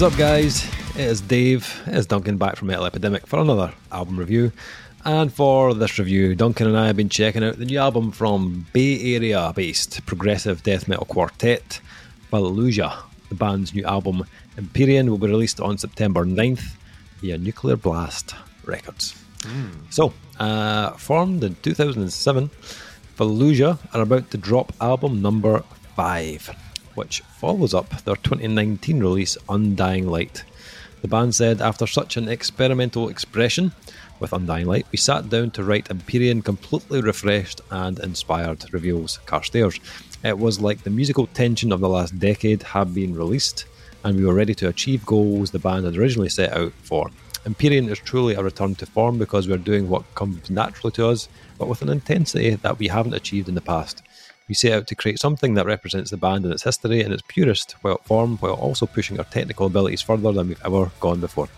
What's up, guys? It is Dave. It is Duncan back from Metal Epidemic for another album review. And for this review, Duncan and I have been checking out the new album from Bay Area based progressive death metal quartet, Fallujah. The band's new album, Empyrean, will be released on September 9th via Nuclear Blast Records. So, uh, formed in 2007, Fallujah are about to drop album number 5, which follows up their 2019 release, Undying Light. The band said, after such an experimental expression with Undying Light, we sat down to write Empyrean completely refreshed and inspired, reveals Carstairs. It was like the musical tension of the last decade had been released, and we were ready to achieve goals the band had originally set out for. Empyrean is truly a return to form because we're doing what comes naturally to us, but with an intensity that we haven't achieved in the past. We set out to create something that represents the band and its history in its purest form, while also pushing our technical abilities further than we've ever gone before.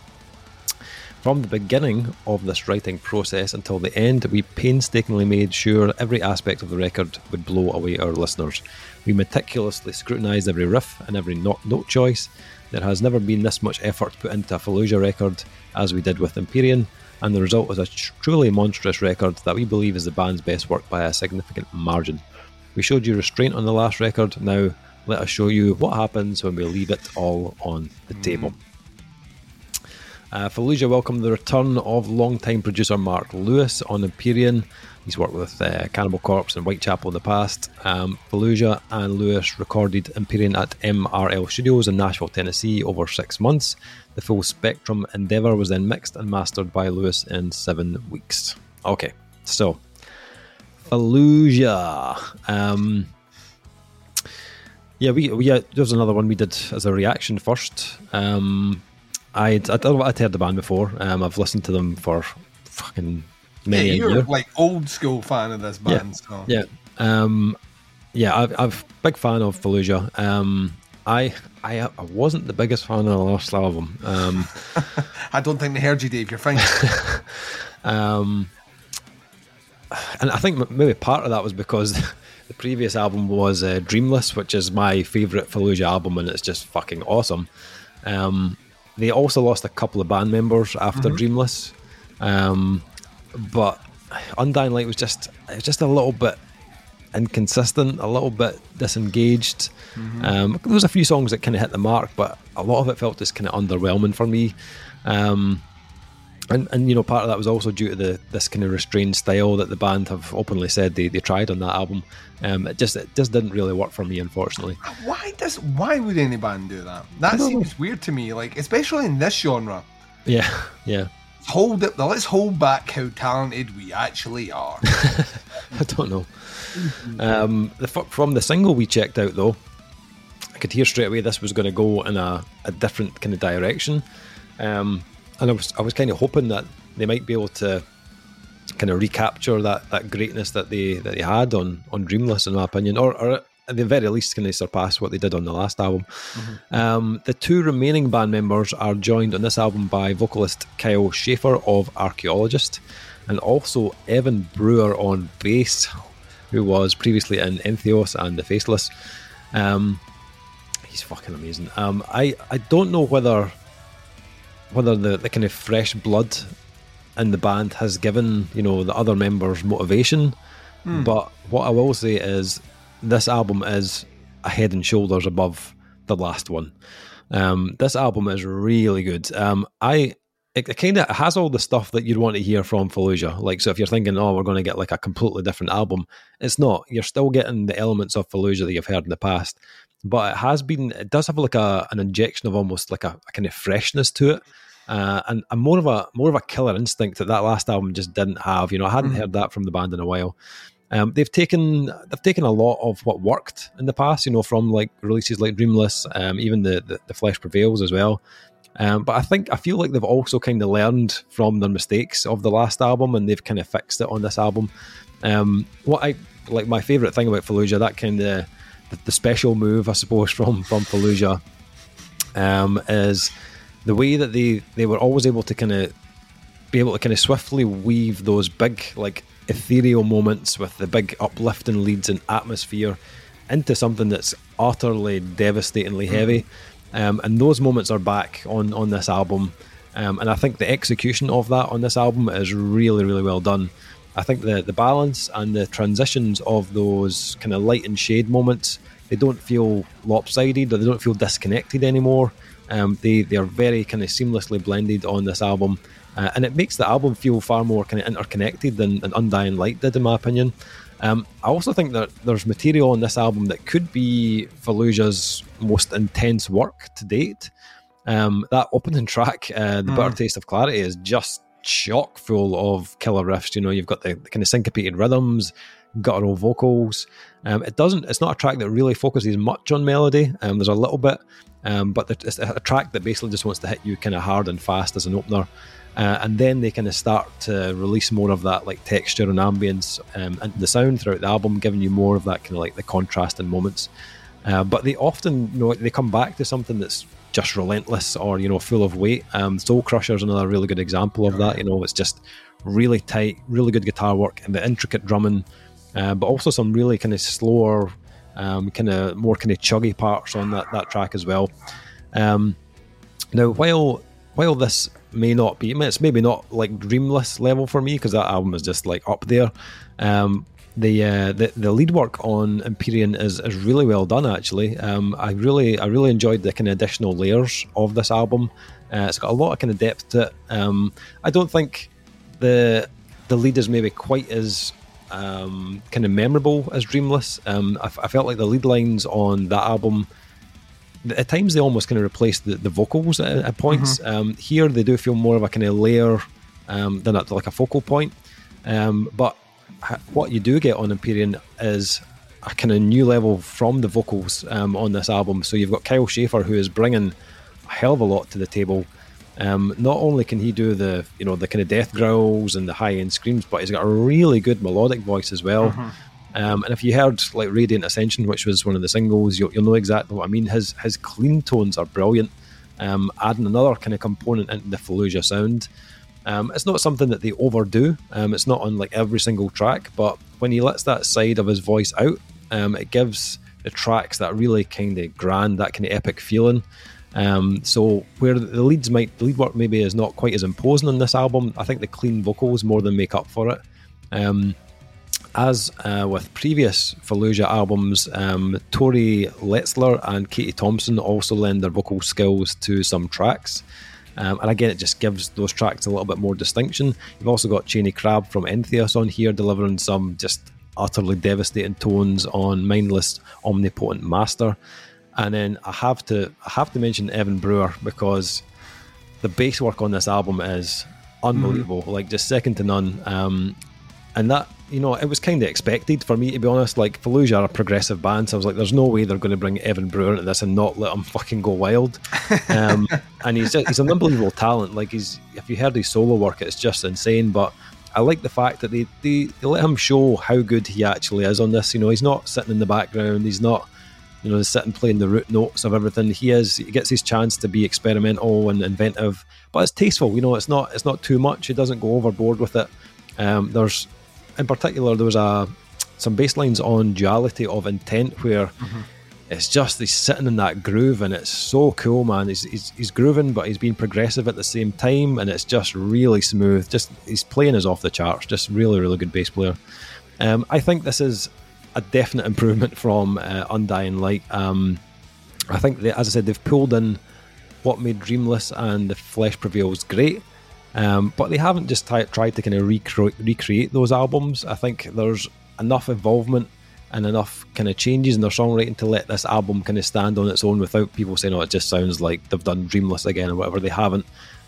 From the beginning of this writing process until the end, we painstakingly made sure every aspect of the record would blow away our listeners. We meticulously scrutinised every riff and every note, choice. There has never been this much effort put into a Fallujah record as we did with Empyrean, and the result is a truly monstrous record that we believe is the band's best work by a significant margin. We showed you restraint on the last record, now let us show you what happens when we leave it all on the table. Uh, Fallujah welcomed the return of longtime producer Mark Lewis on Empyrean. He's worked with uh, Cannibal Corpse and Whitechapel in the past. Um, Fallujah and Lewis recorded Empyrean at MRL Studios in Nashville, Tennessee over six months. The full Spectrum endeavour was then mixed and mastered by Lewis in seven weeks. Okay, so Fallujah. Um, yeah, we, we uh, there was another one we did as a reaction first. Um, I'd, I'd, I'd heard the band before. Um, I've listened to them for fucking many yeah, you're year. like old school fan of this band. So. Yeah, um, yeah, I've, I've big fan of Fallujah. Um, I, I I wasn't the biggest fan of the last album. Um, I don't think they heard you, Dave. You're fine. um, and I think maybe part of that was because the previous album was uh, Dreamless, which is my favorite Fallujah album, and it's just fucking awesome. Um, they also lost a couple of band members after Dreamless, um, but Undying Light was just it was just a little bit inconsistent, a little bit disengaged. Um, there was a few songs that kind of hit the mark, but a lot of it felt just kind of underwhelming for me. Um, and, and you know part of that was also due to the this kind of restrained style that the band have openly said they, they tried on that album. Um, it just it just didn't really work for me, unfortunately. why does why would any band do that? That seems weird to me. Like especially in this genre. Yeah, yeah. Hold it. Let's hold back how talented we actually are. I don't know. Um, the from the single we checked out though, I could hear straight away this was going to go in a, a different kind of direction, um, and I was I was kind of hoping that they might be able to kind of recapture that, that greatness that they that they had on on Dreamless, in my opinion, or, or at the very least, can they surpass what they did on the last album? Um, the two remaining band members are joined on this album by vocalist Kyle Schaefer of Archaeologist, and also Evan Brewer on bass, who was previously in Entheos and The Faceless. Um, he's fucking amazing. Um, I I don't know whether whether the, the kind of fresh blood in the band has given you know the other members motivation, but what I will say is this album is a head and shoulders above the last one. Um, this album is really good. Um, I it, it kind of has all the stuff that you'd want to hear from Fallujah. Like, so if you're thinking, oh, we're going to get like a completely different album, it's not. You're still getting the elements of Fallujah that you've heard in the past, but it has been. It does have like a an injection of almost like a, a kind of freshness to it. Uh, and, and more of a more of a killer instinct that that last album just didn't have. You know, I hadn't heard that from the band in a while. Um, they've taken they've taken a lot of what worked in the past, you know, from like releases like Dreamless, um, even the, the the Flesh Prevails as well. Um, but I think I feel like they've also kind of learned from their mistakes of the last album, and they've kind of fixed it on this album. Um, what I like my favorite thing about Fallujah, that kind of the, the special move, I suppose, from from Fallujah, um, is the way that they they were always able to kind of be able to kind of swiftly weave those big like ethereal moments with the big uplifting leads and atmosphere into something that's utterly devastatingly heavy um, and those moments are back on on this album. Um, and I think the execution of that on this album is really, really well done. I think the the balance and the transitions of those kind of light and shade moments they don't feel lopsided or they don't feel disconnected anymore. Um, they they are very kind of seamlessly blended on this album, uh, and it makes the album feel far more kind of interconnected than, than Undying Light did, in my opinion. Um, I also think that there's material on this album that could be Fallujah's most intense work to date. Um, that opening track, uh, "The mm. Bitter Taste of Clarity," is just chock full of killer riffs. You know, you've got the, the kind of syncopated rhythms, guttural vocals. Um, it doesn't. It's not a track that really focuses much on melody. Um, there's a little bit, um, but it's a track that basically just wants to hit you kind of hard and fast as an opener. Uh, and then they kind of start to release more of that like texture and ambience um, into the sound throughout the album, giving you more of that kind of like the contrast and moments. Uh, but they often, you know, they come back to something that's just relentless or you know full of weight. Um, Soul Crusher is another really good example of that. You know, it's just really tight, really good guitar work and the intricate drumming, uh, but also some really kind of slower, um, kind of more kind of chuggy parts on that that track as well. Um, now, while while this may not be, it's maybe not like Dreamless level for me because that album is just like up there. Um, the, uh, the the lead work on Empyrean is, is really well done. Actually, um, I really I really enjoyed the kind of additional layers of this album. Uh, it's got a lot of kind of depth to it. Um, I don't think the the lead is maybe quite as um, kind of memorable as Dreamless. Um, I, I, felt like the lead lines on that album at times they almost kind of replace the, the vocals at, at points. Mm-hmm. Um, here they do feel more of a kind of layer um, than a, like a focal point. Um, but what you do get on Empyrean is a kind of new level from the vocals um, on this album. So you've got Kyle Schaefer who is bringing a hell of a lot to the table. Um, not only can he do the you know the kind of death growls and the high end screams, but he's got a really good melodic voice as well. Mm-hmm. Um, and if you heard like Radiant Ascension, which was one of the singles, you'll, you'll know exactly what I mean. His his clean tones are brilliant, um, adding another kind of component into the Fallujah sound. Um, it's not something that they overdo. Um, it's not on like every single track, but when he lets that side of his voice out, um, it gives the tracks that really kind of grand, that kind of epic feeling. Um, so where the leads might, the lead work maybe is not quite as imposing on this album. I think the clean vocals more than make up for it. Um, as uh, with previous Fallujah albums, um, Tori Letzler and Katie Thompson also lend their vocal skills to some tracks. Um, and again, it just gives those tracks a little bit more distinction. You've also got Chaney Crabb from Entheos on here delivering some just utterly devastating tones on Mindless Omnipotent Master. And then I have to I have to mention Evan Brewer because the bass work on this album is unbelievable, mm. like just second to none. Um, and that you know, it was kind of expected for me to be honest. Like Fallujah are a progressive band, so I was like, "There's no way they're going to bring Evan Brewer into this and not let him fucking go wild." Um, and he's just, he's an unbelievable talent. Like he's if you heard his solo work, it's just insane. But I like the fact that they, they, they let him show how good he actually is on this. You know, he's not sitting in the background. He's not you know sitting playing the root notes of everything. He is he gets his chance to be experimental and inventive, but it's tasteful. You know, it's not it's not too much. He doesn't go overboard with it. Um, there's in particular, there was a some bass lines on duality of intent where mm-hmm. it's just he's sitting in that groove and it's so cool, man. He's, he's he's grooving, but he's being progressive at the same time, and it's just really smooth. Just he's playing us off the charts. Just really, really good bass player. Um, I think this is a definite improvement from uh, Undying Light. Um, I think, they, as I said, they've pulled in what made Dreamless and The Flesh Prevails great. Um, but they haven't just t- tried to kind of recre- recreate those albums. I think there's enough involvement and enough kind of changes in their songwriting to let this album kind of stand on its own without people saying, "Oh, it just sounds like they've done Dreamless again" or whatever. They haven't.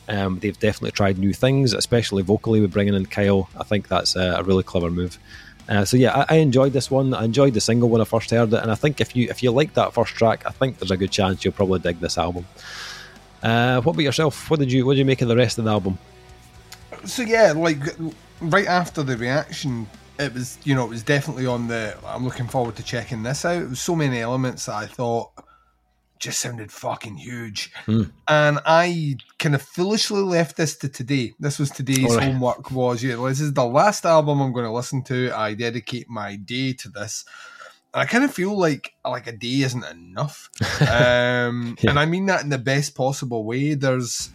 Um, they've definitely tried new things, especially vocally with bringing in Kyle. I think that's a, really clever move. Uh, so yeah, I, I, enjoyed this one. I enjoyed the single when I first heard it, and I think if you if you like that first track, I think there's a good chance you'll probably dig this album. Uh, what about yourself? What did you what did you make of the rest of the album? So yeah, like right after the reaction, it was you know it was definitely on the. I'm looking forward to checking this out. It was so many elements that I thought just sounded fucking huge, mm. and I kind of foolishly left this to today. This was today's right. homework. Was you know, this is the last album I'm going to listen to. I dedicate my day to this. and I kind of feel like like a day isn't enough. Um, Yeah. And I mean that in the best possible way. There's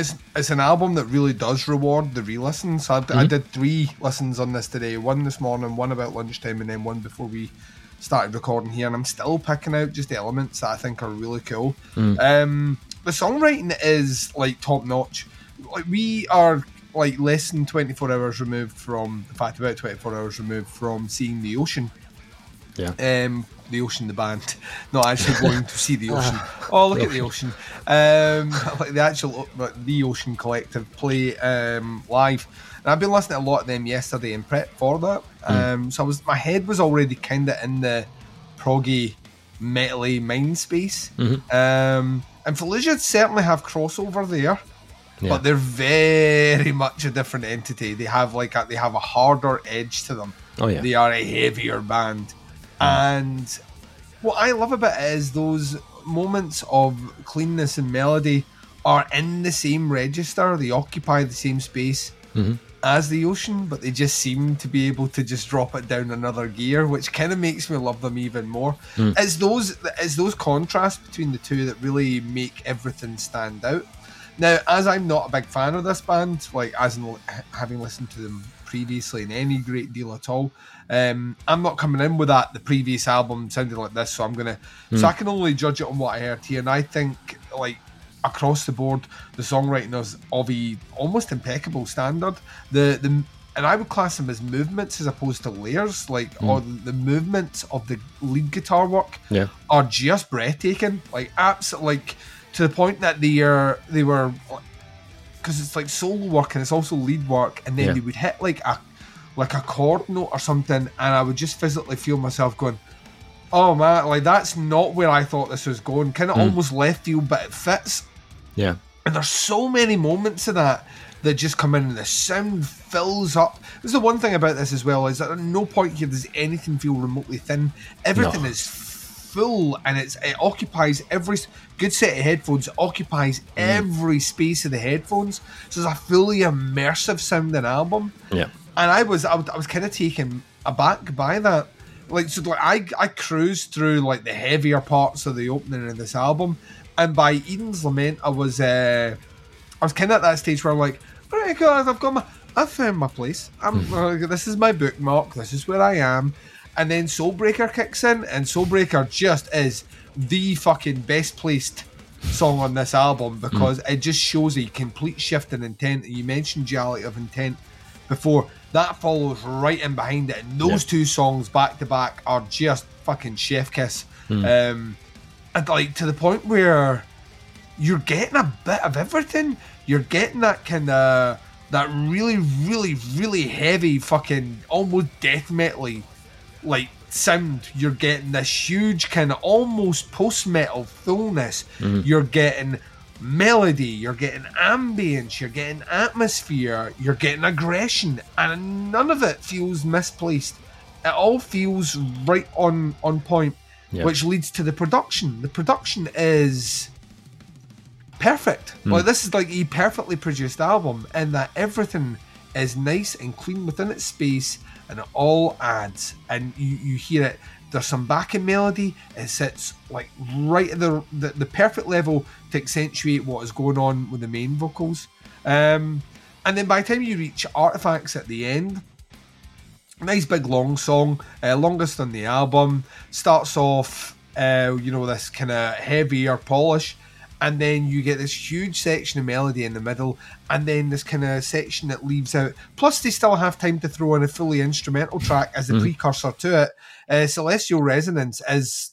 it's it's an album that really does reward the re-listens. I, I did three listens on this today. One this morning, one about lunchtime, and then one before we started recording here. And I'm still picking out just elements that I think are really cool. Um, the songwriting is like top notch. Like we are like less than 24 hours removed from, in fact, about 24 hours removed from seeing the ocean Yeah. um, the ocean, the band, not actually going to see the ocean. Oh, look at the ocean! Um, like the actual like, the Ocean Collective play um, live, and I've been listening to a lot of them yesterday in prep for that. Um, so I was my head was already kind of in the proggy, metally mind space. Um, and Fallujah certainly have crossover there. Yeah. But they're very much a different entity. They have like a, they have a harder edge to them. Oh, yeah. They are a heavier band. And what I love about it is those moments of cleanness and melody are in the same register. They occupy the same space mm-hmm. as the ocean, but they just seem to be able to just drop it down another gear, which kind of makes me love them even more. Mm. It's those it's those contrasts between the two that really make everything stand out. Now, as I'm not a big fan of this band, like as in having listened to them previously in any great deal at all, um, I'm not coming in with that. The previous album sounded like this, so I'm gonna. So I can only judge it on what I heard here, and I think like across the board, the songwriting is of a almost impeccable standard. The the and I would class them as movements as opposed to layers. Like, or the movements of the lead guitar work Yeah. are just breathtaking. Like, absolutely, like to the point that they are they were because it's like solo work and it's also lead work, and then Yeah. they would hit like a like a chord note or something, and I would just physically feel myself going, "Oh man, like that's not where I thought this was going." Kind of hmm. almost left field, but it fits. Yeah. And there's so many moments of that that just come in and the sound fills up. This is the one thing about this as well, is that at no point here does anything feel remotely thin. Everything No. is full and it's it occupies every good set of headphones occupies every space of the headphones. So it's a fully immersive sounding album. Yeah. And I was I, was- I was kind of taken aback by that. Like so like I I cruised through like the heavier parts of the opening of this album and by Eden's Lament I was uh I was kind of at that stage where I'm like, all right, guys, I've got my, I've found my place. I'm, uh, this is my bookmark. This is where I am. And then Soulbreaker kicks in, and Soulbreaker just is the fucking best placed song on this album because it just shows a complete shift in intent. You mentioned duality of intent before. That follows right in behind it, and those two songs back to back are just fucking chef kiss. Um, and like to the point where you're getting a bit of everything. You're getting that kind of that really, really, really heavy fucking almost death metal like sound. You're getting this huge kind of almost post metal fullness. Mm-hmm. You're getting melody. You're getting ambience. You're getting atmosphere. You're getting aggression, and none of it feels misplaced. It all feels right on on point, Yeah. which leads to the production. The production is perfect. Like mm. this is like a perfectly produced album, and that everything is nice and clean within its space, and it all adds. And you you hear it. There's some backing melody. It sits like right at the the, the perfect level to accentuate what is going on with the main vocals. Um, and then by the time you reach artifacts at the end, nice big long song, uh, longest on the album. Starts off, uh, you know, this kind of heavier polish, and then you get this huge section of melody in the middle, and then this kind of section that leaves out. Plus, they still have time to throw in a fully instrumental track as the precursor to it. Uh, Celestial Resonance is.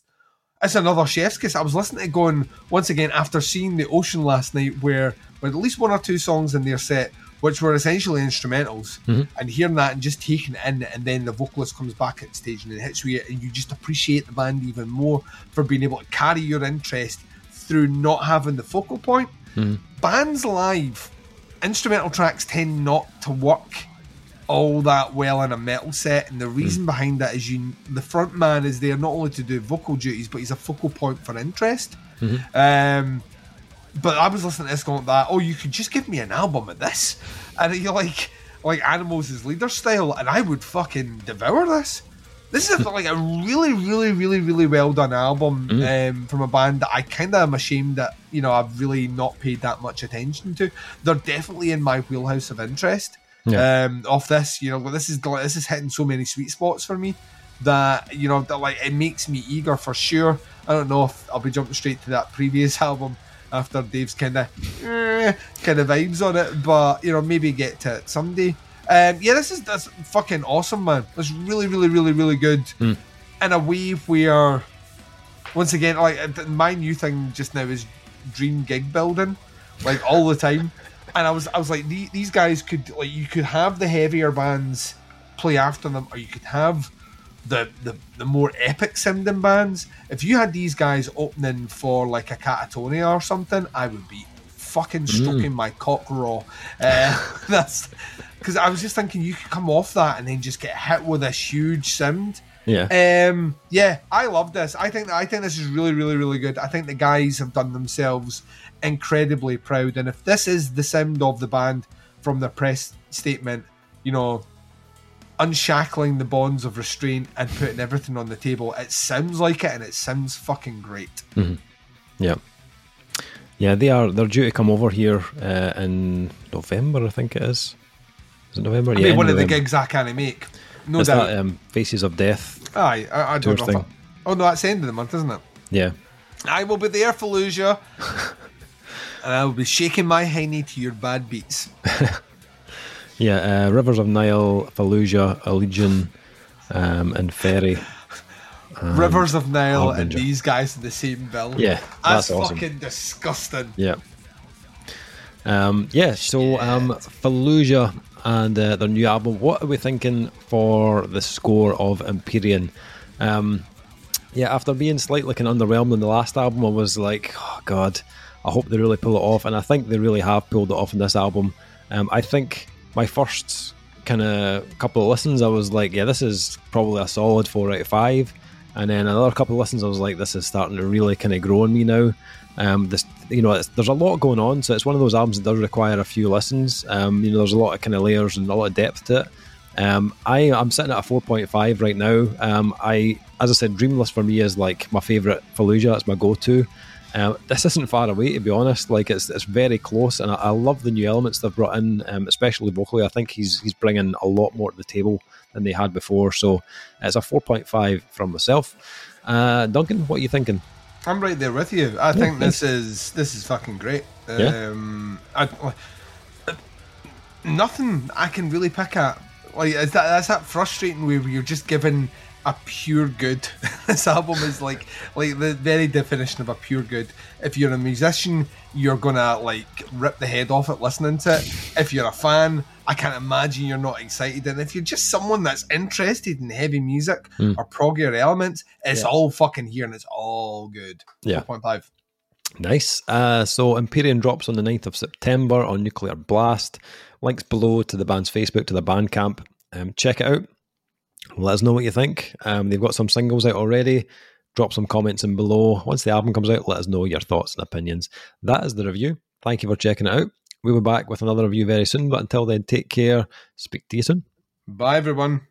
It's another chef's kiss. I was listening to it going once again after seeing the ocean last night, where with at least one or two songs in their set, which were essentially instrumentals, and hearing that and just taking it in, and then the vocalist comes back at stage and it hits you, and you just appreciate the band even more for being able to carry your interest through not having the focal point. Hmm. Bands live, instrumental tracks tend not to work all that well in a metal set, and the reason hmm. behind that is you the front man is there not only to do vocal duties, but he's a focal point for interest. Hmm. Um, but I was listening to this going like that. Oh, you could just give me an album of this, and you're like, like Animals as Leaders style, and I would fucking devour this. This is like a really, really, really, really well done album Mm. um, from a band that I kind of am ashamed that you know I've really not paid that much attention to. They're definitely in my wheelhouse of interest. Yeah. Um, off this, you know, this is this is hitting so many sweet spots for me that you know that like it makes me eager for sure. I don't know if I'll be jumping straight to that previous album after Dave's kind of kind of vibes on it, but you know maybe get to it someday. Um, yeah, this is that's fucking awesome, man. It's really, really, really, really good. Hmm. In a way where, once again, like my new thing just now is dream gig building, like all the time. And I was, I was like, these guys could like you could have the heavier bands play after them, or you could have the the, the more epic sounding bands. If you had these guys opening for like a Katatonia or something, I would be fucking stroking my cock raw. Uh, that's because I was just thinking you could come off that and then just get hit with a huge sound. Yeah. Um, yeah, I love this. I think I think this is really, really, really good. I think the guys have done themselves incredibly proud. And if this is the sound of the band from their press statement, you know, unshackling the bonds of restraint and putting everything on the table, it sounds like it, and it sounds fucking great. Yeah. Yeah, they are. They're due to come over here uh, in November, I think it is. Is it November? I yeah, mean, one of the November. gigs I can't make. No Is doubt. that um, Faces of Death? Aye, I, I don't know. Thing? I, oh no, that's the end of the month, isn't it? Yeah. I will be there, Fallujah. and I will be shaking my hiney to your bad beats. Yeah, uh, Rivers of Nihil, Fallujah, Allegaeon, um, and Ferry. Rivers of Nihil and these guys in the same bill. Yeah, that's, that's awesome. fucking disgusting. Yeah. Um, yeah, so um, Fallujah and uh, their new album. What are we thinking for the score of Empyrean? Um, yeah, after being slightly kind of underwhelmed in the last album, I was like, oh god, I hope they really pull it off, and I think they really have pulled it off in this album. Um, I think my first kind of couple of listens, I was like, yeah, this is probably a solid four out of five, and then another couple of listens, I was like, this is starting to really kind of grow on me now. Um, this, you know, there's a lot going on, so it's one of those albums that does require a few listens. Um, you know, there's a lot of kind of layers and a lot of depth to it. Um, I I'm sitting at a 4.5 right now. Um, I, as I said, Dreamless for me is like my favorite Fallujah. It's my go-to. Um, this isn't far away, to be honest. Like it's it's very close, and I, I love the new elements they've brought in, um, especially vocally. I think he's he's bringing a lot more to the table than they had before. So it's a 4.5 from myself. Uh, Duncan, what are you thinking? I'm right there with you. I think this is this is fucking great. Yeah. Um, I, uh, nothing I can really pick at. Like is that that's that frustrating where you're just given a pure good. this album is like like the very definition of a pure good. If you're a musician, you're gonna like rip the head off it listening to it. If you're a fan, I can't imagine you're not excited. And if you're just someone that's interested in heavy music or proggier elements, it's Yeah. all fucking here and it's all good. Yeah. 4.5. Nice. Uh, so Empyrean drops on the 9th of September on Nuclear Blast. Links below to the band's Facebook, to the Bandcamp. Um, check it out. Let us know what you think. Um, they've got some singles out already. Drop some comments in below. Once the album comes out, let us know your thoughts and opinions. That is the review. Thank you for checking it out. We'll be back with another review very soon, but until then, take care. Speak to you soon. Bye, everyone.